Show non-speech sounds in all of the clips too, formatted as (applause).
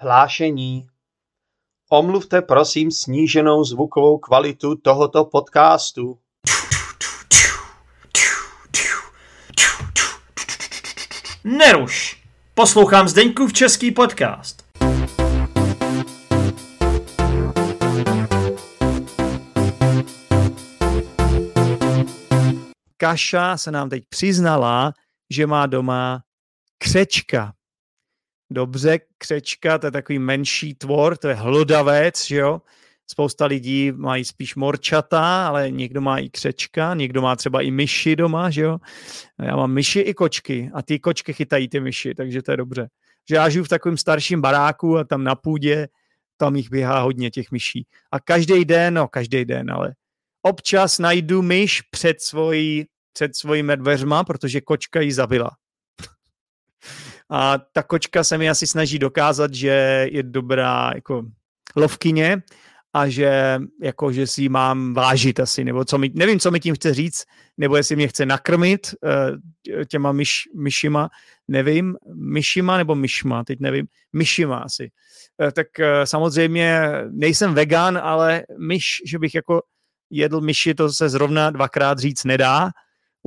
Hlášení. Omluvte prosím sníženou zvukovou kvalitu tohoto podcastu. Neruš! Poslouchám Zdeňkův český podcast. Kaša se nám teď přiznala, že má doma křečka. Dobře, křečka, to je takový menší tvor, to je hlodavec, že jo? Spousta lidí mají spíš morčata, ale někdo má i křečka, někdo má třeba i myši doma, že jo? Já mám myši i kočky a ty kočky chytají ty myši, takže to je dobře. Že já žiju v takovém starším baráku a tam na půdě, tam jich běhá hodně těch myší. A každý den, no každý den, ale občas najdu myš před svojí, před svojimi dveřma, protože kočka ji zabila. A ta kočka se mi asi snaží dokázat, že je dobrá jako lovkyně a že, jako, že si mám vážit asi, nebo co mi, nevím, co mi tím chce říct, nebo jestli mě chce nakrmit uh, těma myš, myšima, nevím, myšima nebo myšma, teď nevím, myšima asi. Uh, tak uh, samozřejmě nejsem vegan, ale myš, že bych jako jedl myši, to se zrovna dvakrát říct nedá,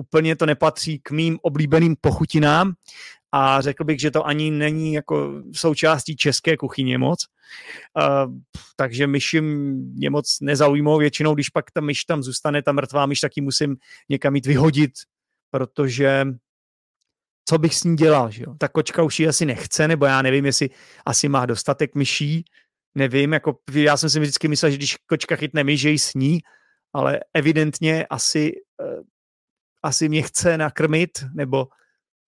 úplně to nepatří k mým oblíbeným pochutinám a řekl bych, že to ani není jako součástí české kuchyně moc. Uh, takže myši mě moc nezaujmou. Většinou, když pak ta myš tam zůstane, ta mrtvá myš, tak ji musím někam jít vyhodit, protože co bych s ní dělal, že jo? Ta kočka už ji asi nechce, nebo já nevím, jestli asi má dostatek myší, nevím, jako já jsem si vždycky myslel, že když kočka chytne myš, že ji sní, ale evidentně asi, uh, asi mě chce nakrmit, nebo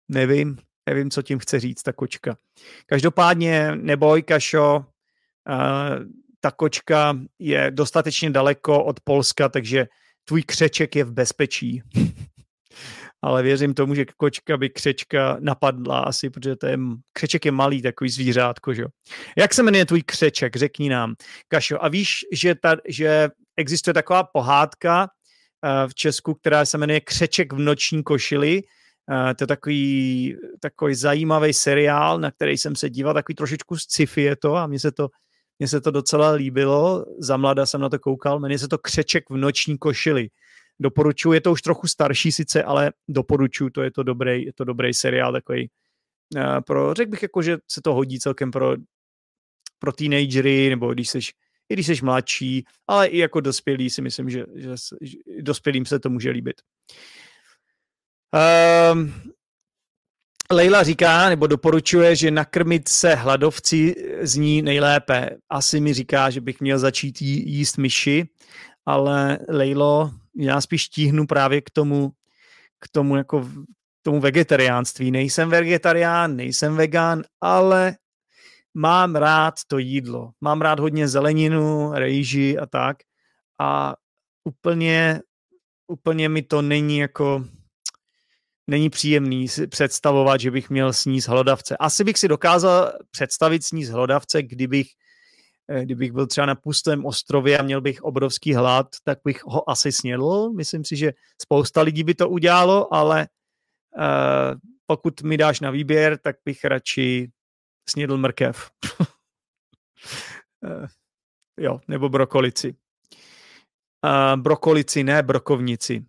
nevím, Nevím, co tím chce říct ta kočka. Každopádně neboj, Kašo, uh, ta kočka je dostatečně daleko od Polska, takže tvůj křeček je v bezpečí. (laughs) Ale věřím tomu, že kočka by křečka napadla asi, protože to je, křeček je malý takový zvířátko, že Jak se jmenuje tvůj křeček? Řekni nám, Kašo. A víš, že, ta, že existuje taková pohádka v Česku, která se jmenuje Křeček v noční košili, Uh, to je takový, takový zajímavý seriál, na který jsem se díval, takový trošičku sci-fi je to a mně se to, mně se to docela líbilo. Za mlada jsem na to koukal, jmenuje se to Křeček v noční košili. Doporučuji, je to už trochu starší sice, ale doporučuji, to je to dobrý, je to dobrý seriál, takový uh, pro, řekl bych jako, že se to hodí celkem pro, pro teenagery, nebo když seš, i když jsi mladší, ale i jako dospělý si myslím, že, že, že dospělým se to může líbit. Um, Leila říká, nebo doporučuje, že nakrmit se hladovci zní nejlépe. Asi mi říká, že bych měl začít jí, jíst myši, ale Lejlo, já spíš tíhnu právě k tomu, k tomu jako tomu vegetariánství. Nejsem vegetarián, nejsem vegan, ale mám rád to jídlo. Mám rád hodně zeleninu, rejži a tak. A úplně, úplně mi to není jako není příjemný si představovat, že bych měl sníst hlodavce. Asi bych si dokázal představit sníst hlodavce, kdybych, eh, kdybych byl třeba na pustém ostrově a měl bych obrovský hlad, tak bych ho asi snědl. Myslím si, že spousta lidí by to udělalo, ale uh, pokud mi dáš na výběr, tak bych radši snědl mrkev. uh, (laughs) jo, nebo brokolici. Uh, brokolici, ne brokovnici.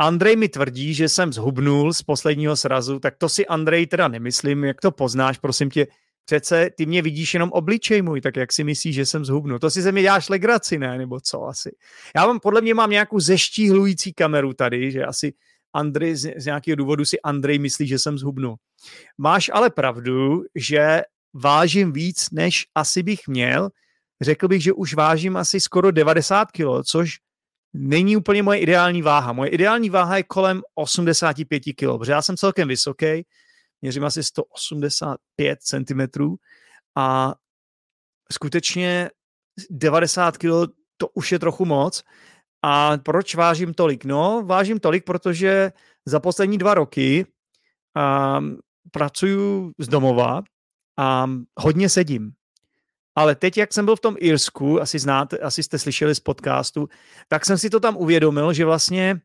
Andrej mi tvrdí, že jsem zhubnul z posledního srazu, tak to si Andrej teda nemyslím, jak to poznáš, prosím tě, přece ty mě vidíš jenom obličej můj, tak jak si myslíš, že jsem zhubnul? To si ze mě děláš legraci, ne? Nebo co asi? Já mám, podle mě mám nějakou zeštíhlující kameru tady, že asi Andrej, z, nějakého důvodu si Andrej myslí, že jsem zhubnul. Máš ale pravdu, že vážím víc, než asi bych měl. Řekl bych, že už vážím asi skoro 90 kg, což není úplně moje ideální váha. Moje ideální váha je kolem 85 kg, protože já jsem celkem vysoký, měřím asi 185 cm a skutečně 90 kg to už je trochu moc. A proč vážím tolik? No, vážím tolik, protože za poslední dva roky um, pracuju z domova a hodně sedím. Ale teď, jak jsem byl v tom Irsku, asi znáte, asi jste slyšeli z podcastu, tak jsem si to tam uvědomil, že vlastně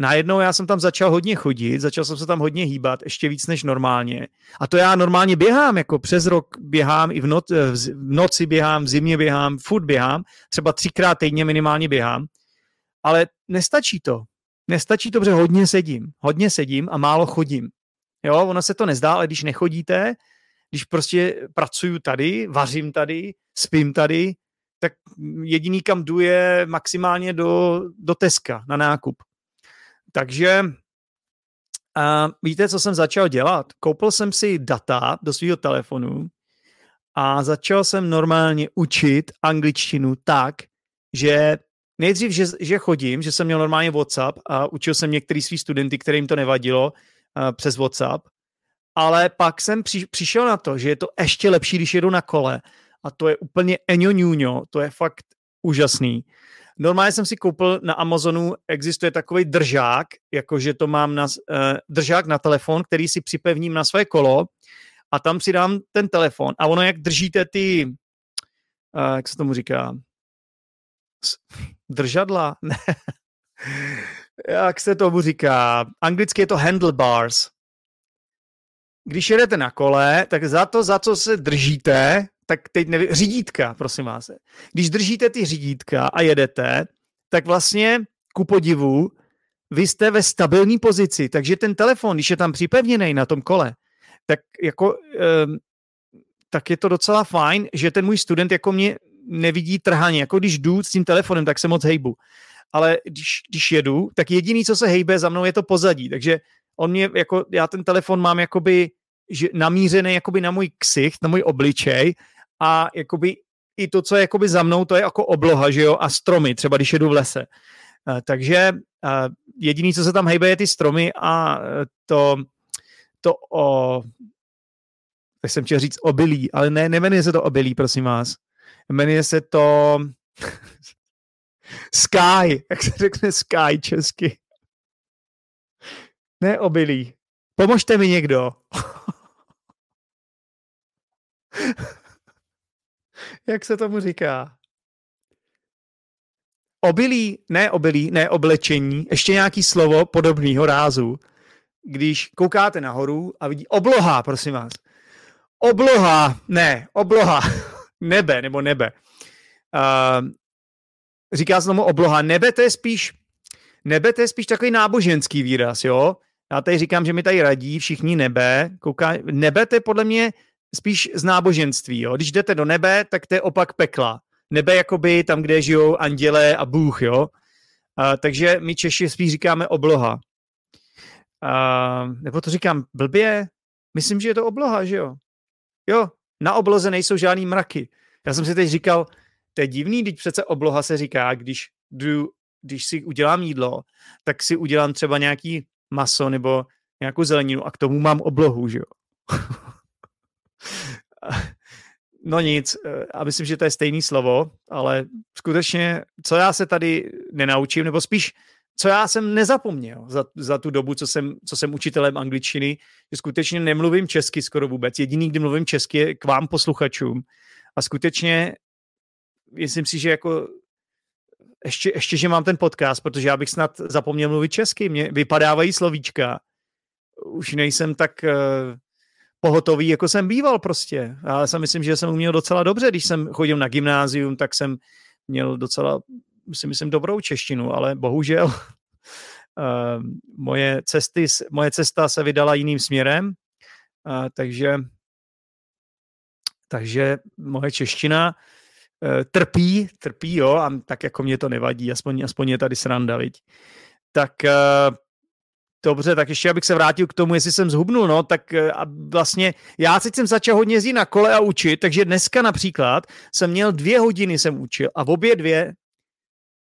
najednou já jsem tam začal hodně chodit, začal jsem se tam hodně hýbat, ještě víc než normálně. A to já normálně běhám, jako přes rok běhám, i v, noc, v noci běhám, v zimě běhám, furt běhám, třeba třikrát týdně minimálně běhám. Ale nestačí to. Nestačí to, protože hodně sedím. Hodně sedím a málo chodím. Jo, ono se to nezdá, ale když nechodíte, když prostě pracuju tady, vařím tady, spím tady, tak jediný, kam jdu, je maximálně do, do Teska na nákup. Takže a víte, co jsem začal dělat? Koupil jsem si data do svého telefonu a začal jsem normálně učit angličtinu tak, že nejdřív, že, že chodím, že jsem měl normálně WhatsApp a učil jsem některý svý studenty, kterým to nevadilo, uh, přes WhatsApp, ale pak jsem při, přišel na to, že je to ještě lepší, když jedu na kole. A to je úplně eňo ňuňo, to je fakt úžasný. Normálně jsem si koupil na Amazonu, existuje takový držák, jakože to mám na, uh, držák na telefon, který si připevním na své kolo a tam si dám ten telefon. A ono, jak držíte ty, uh, jak se tomu říká, držadla? (laughs) Ne. jak se tomu říká? Anglicky je to handlebars. Když jedete na kole, tak za to, za co se držíte, tak teď nevím, řídítka, prosím vás. Když držíte ty řídítka a jedete, tak vlastně ku podivu, vy jste ve stabilní pozici, takže ten telefon, když je tam připevněný na tom kole, tak jako, um, tak je to docela fajn, že ten můj student jako mě nevidí trhaně. Jako když jdu s tím telefonem, tak se moc hejbu. Ale když, když jedu, tak jediný, co se hejbe za mnou, je to pozadí. Takže on mě, jako, já ten telefon mám jakoby že namířený jakoby na můj ksicht, na můj obličej a jakoby i to, co je jakoby za mnou, to je jako obloha, že jo, a stromy, třeba když jedu v lese. Uh, takže uh, jediný, co se tam hejbe, je ty stromy a uh, to, to o, tak jsem chtěl říct obilí, ale ne, nemenuje se to obilí, prosím vás. Jmenuje se to (laughs) Sky, jak se řekne Sky česky. Ne obilí. Pomožte mi někdo. (laughs) Jak se tomu říká? Obilí, ne obilí, ne oblečení, ještě nějaký slovo podobného rázu. Když koukáte nahoru a vidí obloha, prosím vás. Obloha, ne, obloha, (laughs) nebe nebo nebe. Uh, říká se tomu obloha. Nebe to je spíš, nebe to je spíš takový náboženský výraz, jo? Já tady říkám, že mi tady radí všichni nebe. Kouká, nebe to je podle mě spíš z náboženství. Jo? Když jdete do nebe, tak to je opak pekla. Nebe jakoby tam, kde žijou anděle a Bůh, jo. A, takže my Češi spíš říkáme obloha. A, nebo to říkám blbě? Myslím, že je to obloha, že jo? Jo, na obloze nejsou žádný mraky. Já jsem si teď říkal, to je divný, když přece obloha se říká, když, jdu, když si udělám jídlo, tak si udělám třeba nějaký maso nebo nějakou zeleninu a k tomu mám oblohu, že jo? (laughs) No nic, eh, a myslím, že to je stejný slovo, ale skutečně, co já se tady nenaučím, nebo spíš, co já jsem nezapomněl za, za tu dobu, co jsem, co jsem učitelem angličtiny, že skutečně nemluvím česky skoro vůbec. Jediný, kdy mluvím česky, je k vám posluchačům. A skutečně myslím si, že jako ještě, ještě, že mám ten podcast, protože já bych snad zapomněl mluvit česky. Mně vypadávají slovíčka. Už nejsem tak uh, pohotový, jako jsem býval prostě. Já si myslím, že jsem uměl docela dobře, když jsem chodil na gymnázium, tak jsem měl docela, si myslím, dobrou češtinu, ale bohužel uh, (laughs) moje, cesty, moje cesta se vydala jiným směrem, uh, takže, takže moje čeština uh, trpí, trpí, jo, a tak jako mě to nevadí, aspoň, aspoň je tady sranda, viď. Tak Dobře, tak ještě abych se vrátil k tomu, jestli jsem zhubnul, no, tak eh, a vlastně já teď jsem začal hodně jezdit na kole a učit, takže dneska například jsem měl dvě hodiny jsem učil a v obě dvě,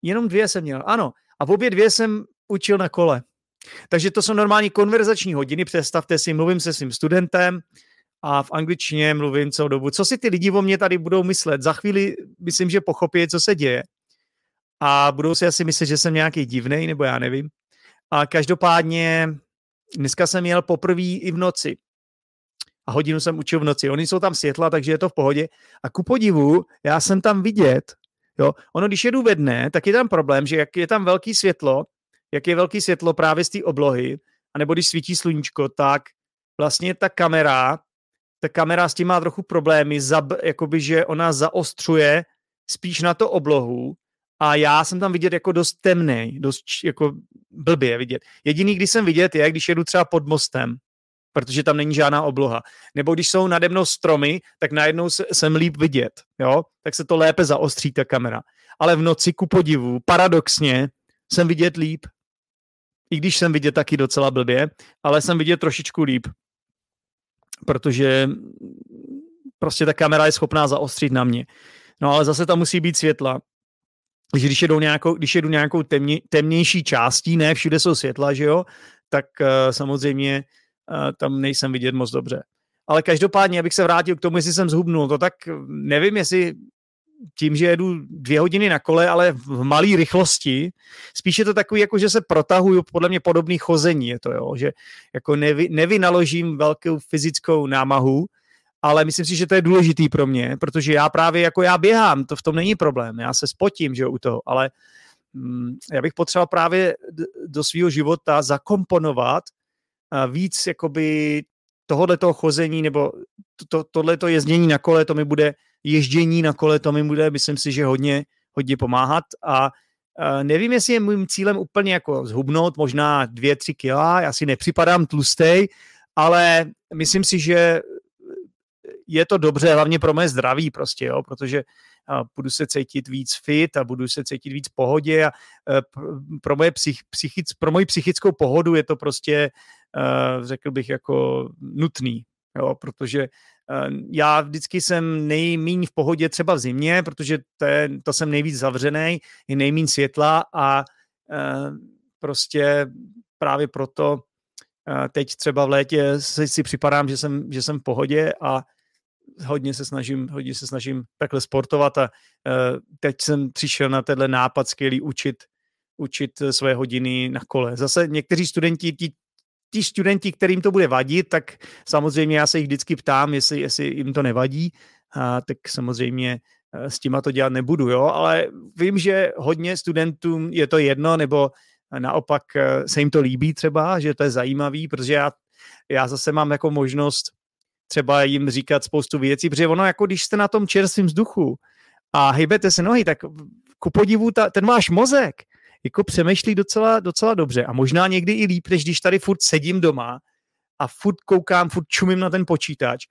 jenom dvě jsem měl, ano, a v obě dvě jsem učil na kole. Takže to jsou normální konverzační hodiny, představte si, mluvím se svým studentem a v angličtině mluvím celou dobu. Co si ty lidi o mě tady budou myslet? Za chvíli myslím, že pochopí, co se děje. A budou si asi myslet, že jsem nějaký divný, nebo já nevím. A každopádně dneska jsem jel poprvé i v noci. A hodinu jsem učil v noci. Oni jsou tam světla, takže je to v pohodě. A ku podivu, já jsem tam vidět, jo, ono když jedu ve dne, tak je tam problém, že jak je tam velký světlo, jak je velký světlo právě z té oblohy, anebo když svítí sluníčko, tak vlastně ta kamera, ta kamera s tím má trochu problémy, zab, jakoby, že ona zaostřuje spíš na to oblohu a já jsem tam vidět jako dost temný, dost jako blbě vidět. Jediný, když jsem vidět, je, když jedu třeba pod mostem, protože tam není žádná obloha. Nebo když jsou nade mnou stromy, tak najednou jsem líp vidět, jo? tak se to lépe zaostří ta kamera. Ale v noci, ku podivu, paradoxně, jsem vidět líp. I když jsem vidět taky docela blbě, ale jsem vidět trošičku líp. Protože prostě ta kamera je schopná zaostřit na mě. No ale zase tam musí být světla. Takže když jedu nějakou, když jedu nějakou temně, temnější částí, ne všude jsou světla, že jo, tak uh, samozřejmě tam nejsem vidět moc dobře. Ale každopádně, abych se vrátil k tomu, jestli jsem zhubnul, to tak nevím, jestli tím, že jedu dvě hodiny na kole, ale v malé rychlosti, spíš je to takový, jako že se protahuju, podle mě podobný chození je to, jo, že jako nevy, nevynaložím velkou fyzickou námahu, ale myslím si, že to je důležitý pro mě, protože já právě jako já běhám, to v tom není problém, já se spotím, že jo, u toho, ale mm, já bych potřeboval právě do svého života zakomponovat víc jakoby tohoto chození nebo to, tohleto jezdění na kole, to mi bude ježdění na kole, to mi bude, myslím si, že hodně, hodně pomáhat. A nevím, jestli je mým cílem úplně jako zhubnout, možná dvě, tři kila, já si nepřipadám tlustej, ale myslím si, že je to dobře, hlavně pro mé zdraví prostě, jo, protože a budu se cítit víc fit a budu se cítit víc pohodě a e, pro, moje psych, psychic, pro moji psychickou pohodu je to prostě, e, řekl bych, jako nutný, jo, protože e, já vždycky jsem nejmíň v pohodě třeba v zimě, protože to, je, to jsem nejvíc zavřený, je nejmíň světla a prostě právě proto teď třeba v létě si, si připadám, že jsem, že jsem v pohodě a hodně se snažím, hodně se snažím takhle sportovat a uh, teď jsem přišel na tenhle nápad skvělý učit, učit své hodiny na kole. Zase někteří studenti, ti, ti studenti, kterým to bude vadit, tak samozřejmě já se jich vždycky ptám, jestli, jestli jim to nevadí, a tak samozřejmě eh, s těma to dělat nebudu, jo, ale vím, že hodně studentům je to jedno, nebo naopak eh, se jim to líbí třeba, že to je zajímavý, protože já, já zase mám jako možnost třeba jim říkat spoustu věcí, protože ono jako když jste na tom čerstvém vzduchu a hejbete se nohy, tak ku podivu ta, ten váš mozek jako přemýšlí docela, docela dobře a možná někdy i líp, než když tady furt sedím doma a furt koukám, furt čumím na ten počítač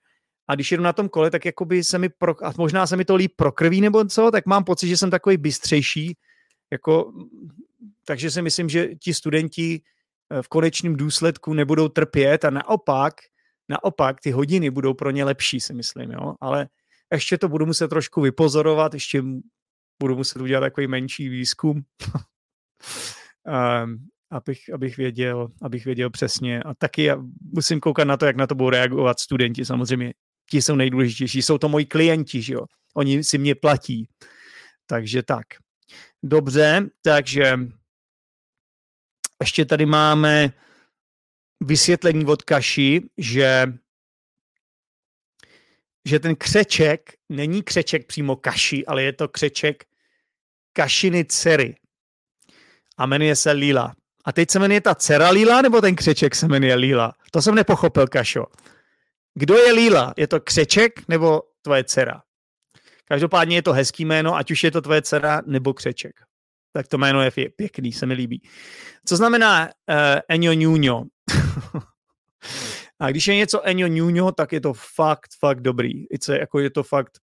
a když jedu na tom kole, tak jakoby se mi, pro, a možná se mi to líp prokrví nebo co, tak mám pocit, že jsem takový bystřejší, jako, takže si myslím, že ti studenti eh, v konečném důsledku nebudou trpět a naopak naopak ty hodiny budou pro ně lepší, si myslím, jo? ale ještě to budu muset trošku vypozorovat, ještě budu muset udělat takový menší výzkum, um, (laughs) abych, abych, věděl, abych věděl přesně. A taky já musím koukat na to, jak na to budou reagovat studenti. Samozřejmě ti jsou nejdůležitější, jsou to moji klienti, že jo? Oni si mě platí. Takže tak. Dobře, takže ještě tady máme vysvětlení od Kaši, že že ten křeček není křeček přímo kaši, ale je to křeček kašiny dcery. A jmenuje se Lila. A teď se jmenuje ta dcera Lila, nebo ten křeček se jmenuje Lila? To jsem nepochopil, Kašo. Kdo je Lila? Je to křeček nebo tvoje dcera? Každopádně je to hezký jméno, ať už je to tvoje dcera nebo křeček. Tak to jméno je pěkný, se mi líbí. Co znamená uh, Enio Nuno? (laughs) a když je něco Enio Nuno, tak je to fakt, fakt dobrý. Je, jako je to fakt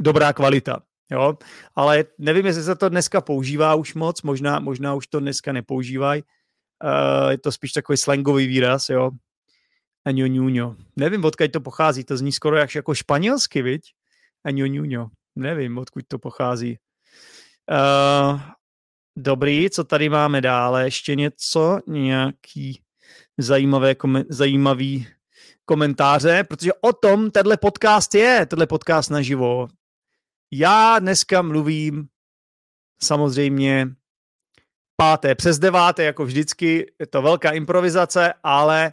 dobrá kvalita. Jo? Ale nevím, jestli se to dneska používá už moc, možná, možná už to dneska nepoužívají. Uh, je to spíš takový slangový výraz, jo. Enio Nuno. Nevím, odkud to pochází, to zní skoro jak jako španělsky, viď? Enio Nuno. Nevím, odkud to pochází. Uh, dobrý, co tady máme dále? Ještě něco? Nějaký zajímavé, zajímavý komentáře, protože o tom tenhle podcast je, tenhle podcast naživo. Já dneska mluvím samozřejmě páté přes deváté, jako vždycky, je to velká improvizace, ale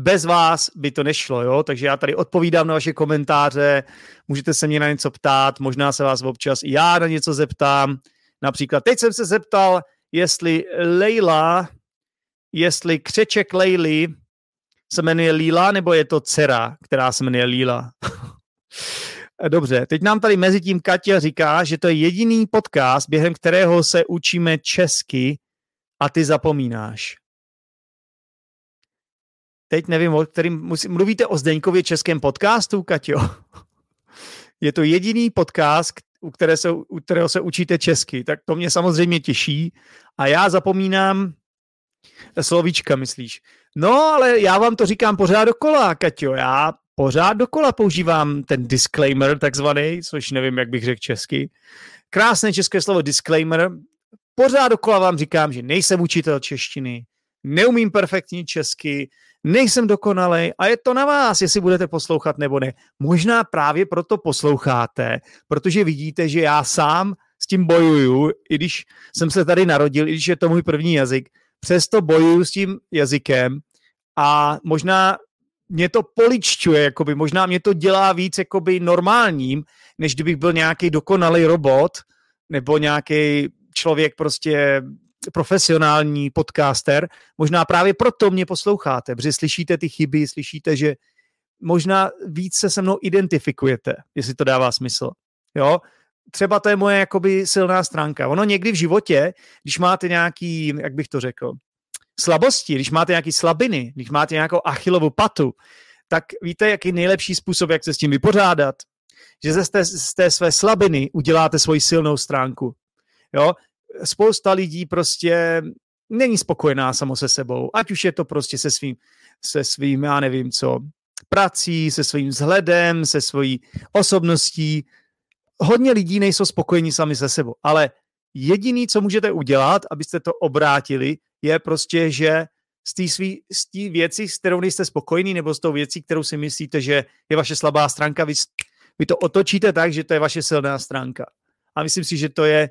bez vás by to nešlo, jo? takže já tady odpovídám na vaše komentáře, můžete se mě na něco ptát, možná se vás občas i já na něco zeptám, například teď jsem se zeptal, jestli Leila, jestli křeček Leily se jmenuje Líla, nebo je to dcera, která se jmenuje Líla? (laughs) Dobře, teď nám tady mezi tím Katia říká, že to je jediný podcast, během kterého se učíme česky a ty zapomínáš. Teď nevím, o kterým musí, mluvíte o Zdeňkově českém podcastu, Katio? (laughs) Je to jediný podcast, u, které se, u kterého se učíte česky, tak to mě samozřejmě těší. A já zapomínám slovíčka, myslíš? No, ale já vám to říkám pořád dokola, Katio. Já pořád dokola používám ten disclaimer takzvaný, což nevím, jak bych řekl česky. Krásné české slovo disclaimer. Pořád dokola vám říkám, že nejsem učitel češtiny, neumím perfektní česky, nejsem dokonalý a je to na vás, jestli budete poslouchat nebo ne. Možná právě proto posloucháte, protože vidíte, že já sám s tím bojuju, i když jsem se tady narodil, i když je to můj první jazyk, přesto bojuju s tím jazykem a možná mě to poličťuje, jakoby, možná mě to dělá víc jakoby normálním, než kdybych byl nějaký dokonalý robot nebo nějaký člověk prostě profesionální podcaster. Možná právě proto mě posloucháte, protože slyšíte ty chyby, slyšíte, že možná víc se se mnou identifikujete, jestli to dává smysl. Jo? Třeba to je moje jakoby silná stránka. Ono někdy v životě, když máte nějaký, jak bych to řekl, slabosti, když máte nějaké slabiny, když máte nějakou achilovou patu, tak víte, jaký nejlepší způsob, jak se s tím vypořádat? Že ze té, z té své slabiny uděláte svoji silnou stránku. Jo? Spousta lidí prostě není spokojená samo se sebou, ať už je to prostě se svým, se svým, já nevím co, prací, se svým vzhledem, se svojí osobností. Hodně lidí nejsou spokojení sami se sebou, ale jediný, co můžete udělat, abyste to obrátili, je prostě, že z té z věci, s kterou nejste spokojení, nebo s tou věcí, kterou si myslíte, že je vaše slabá stránka, vy, vy to otočíte tak, že to je vaše silná stránka. A myslím si, že to je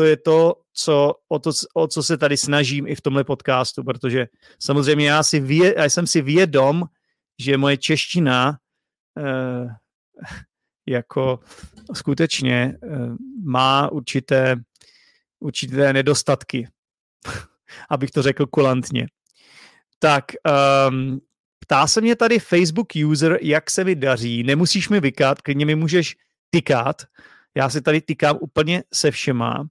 to, je to, co, o, to o co se tady snažím i v tomhle podcastu, protože samozřejmě já, si vě, já jsem si vědom, že moje čeština eh, jako skutečně eh, má určité, určité nedostatky (laughs) abych to řekl kulantně. Tak, um, ptá se mě tady Facebook user, jak se mi daří. Nemusíš mi vykat, klidně mi můžeš tykat. Já si tady tykám úplně se všema.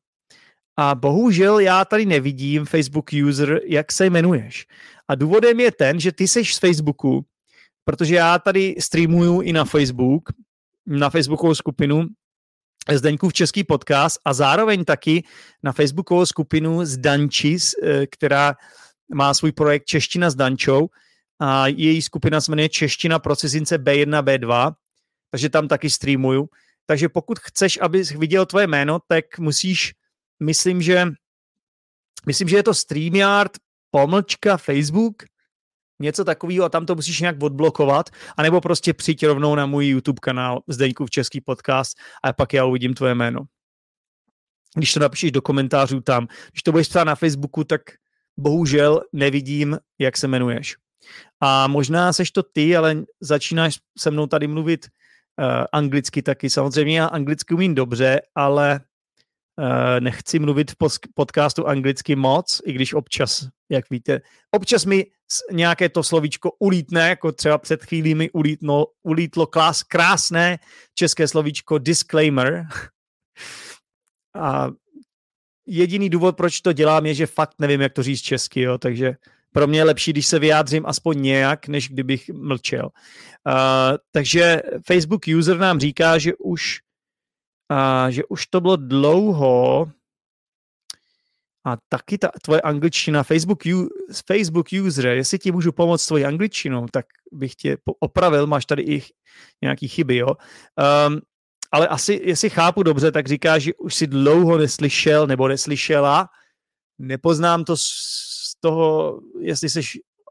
A bohužel já tady nevidím Facebook user, jak se jmenuješ. A důvodem je ten, že ty seš z Facebooku, protože já tady streamuju i na Facebook, na Facebookovou skupinu Zdeňkův český podcast a zároveň taky na facebookovou skupinu z Dančis, eh, která má svůj projekt Čeština s Dančou a její skupina se jmenuje Čeština pro cizince B1, B2, takže tam taky streamuju. Takže pokud chceš, abys viděl tvoje jméno, tak musíš, myslím, že myslím, že je to StreamYard pomlčka Facebook, něco takového a tam to musíš nějak odblokovat, anebo prostě přijď rovnou na můj YouTube kanál v Český podcast a pak já uvidím tvoje jméno. Když to napíšeš do komentářů tam, když to budeš psát na Facebooku, tak bohužel nevidím, jak se jmenuješ. A možná seš to ty, ale začínáš se mnou tady mluvit uh, anglicky taky. Samozřejmě já anglicky umím dobře, ale nechci mluvit v podcastu anglicky moc, i když občas, jak víte, občas mi nějaké to slovíčko ulítne, jako třeba před chvílí mi ulítno, ulítlo klás, krásné české slovíčko disclaimer. A jediný důvod, proč to dělám, je, že fakt nevím, jak to říct česky, jo, takže pro mě je lepší, když se vyjádřím aspoň nějak, než kdybych mlčel. Uh, takže Facebook user nám říká, že už, uh, že už to bylo dlouho, a taky ta tvoje angličtina, Facebook, Facebook user, jestli ti můžu pomoct s tvojí angličtinou, tak bych tě opravil, máš tady i nějaký chyby, jo. Um, ale asi, jestli chápu dobře, tak říkáš, že už si dlouho neslyšel nebo neslyšela. Nepoznám to z toho, jestli jsi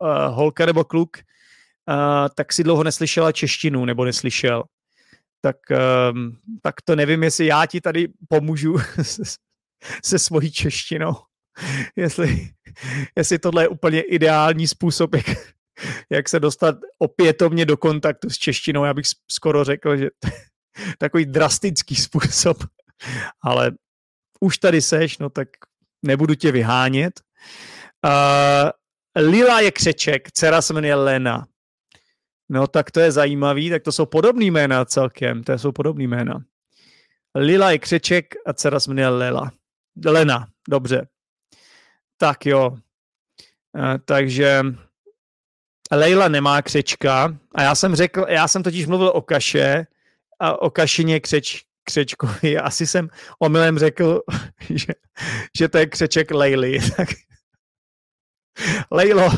uh, holka nebo kluk, uh, tak si dlouho neslyšela češtinu nebo neslyšel. Tak, um, tak to nevím, jestli já ti tady pomůžu (laughs) se svojí češtinou. jestli, jestli tohle je úplně ideální způsob, jak, jak se dostat opětovně do kontaktu s češtinou. Já bych skoro řekl, že (laughs) takový drastický způsob. Ale už tady seš, no tak nebudu tě vyhánět. Uh, Lila je křeček, dcera se jmenuje Lena. No tak to je zajímavý, tak to jsou podobný jména celkem, to jsou podobný jména. Lila je křeček a dcera se jmenuje Lela. Lena, dobře. Tak jo. Uh, takže Leila nemá křečka a já jsem řekl, já jsem totiž mluvil o kaše a o kašině křeč, křečkovi. (laughs) Asi jsem omylem řekl, (laughs) že, že to je křeček Lejly. (laughs) Tak Lejlo,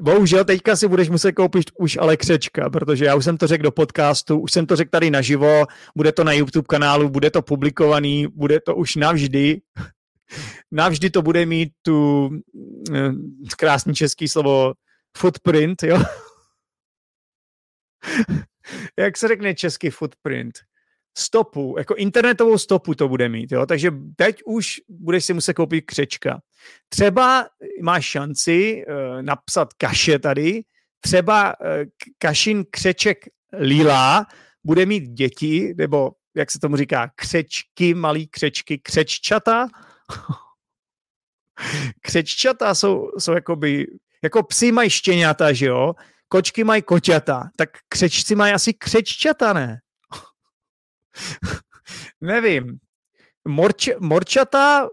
bohužel teďka si budeš muset koupit už ale křečka, protože já už jsem to řekl do podcastu, už jsem to řekl tady naživo, bude to na YouTube kanálu, bude to publikovaný, bude to už navždy. (laughs) Navždy to bude mít tu eh, krásný český slovo footprint, jo? (laughs) Jak se řekne český footprint? Stopu, jako internetovou stopu to bude mít, jo? takže teď už budeš si muset koupit křečka. Třeba máš šanci uh, napsat kaše tady, třeba uh, kašin křeček Lila bude mít děti, nebo jak se tomu říká, křečky, malý křečky, křeččata. (laughs) křeččata jsou, jsou jakoby, jako psi mají štěňata, že jo? Kočky mají koťata, tak křečci mají asi křeččata, ne? (laughs) Nevím. Morč, morčata,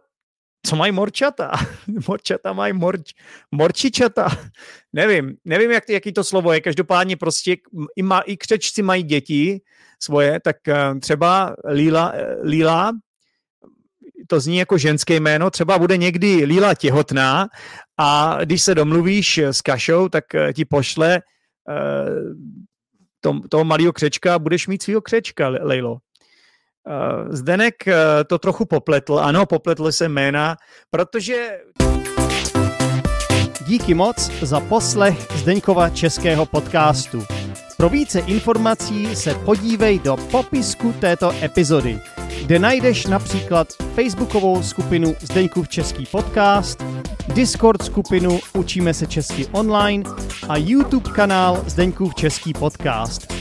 co mají morčata? (laughs) morčata mají morč, morčičata. (laughs) Nevím, nevím, jak, jaký to slovo je. Každopádně prostě i, má, i křečci mají děti svoje, tak uh, třeba Líla, Líla, to zní jako ženské jméno, třeba bude někdy Líla těhotná a když se domluvíš s Kašou, tak uh, ti pošle uh, to, toho malého křečka budeš mít svého křečka, Lejlo. Uh, Zdenek uh, to trochu popletl, ano, popletl se jména, protože... Díky moc za poslech Zdeňkova českého podcastu. Pro více informací se podívej do popisku této epizody, kde najdeš například facebookovou skupinu Zdeňkův český podcast, Discord skupinu Učíme se česky online a YouTube kanál Zdeňkův český podcast.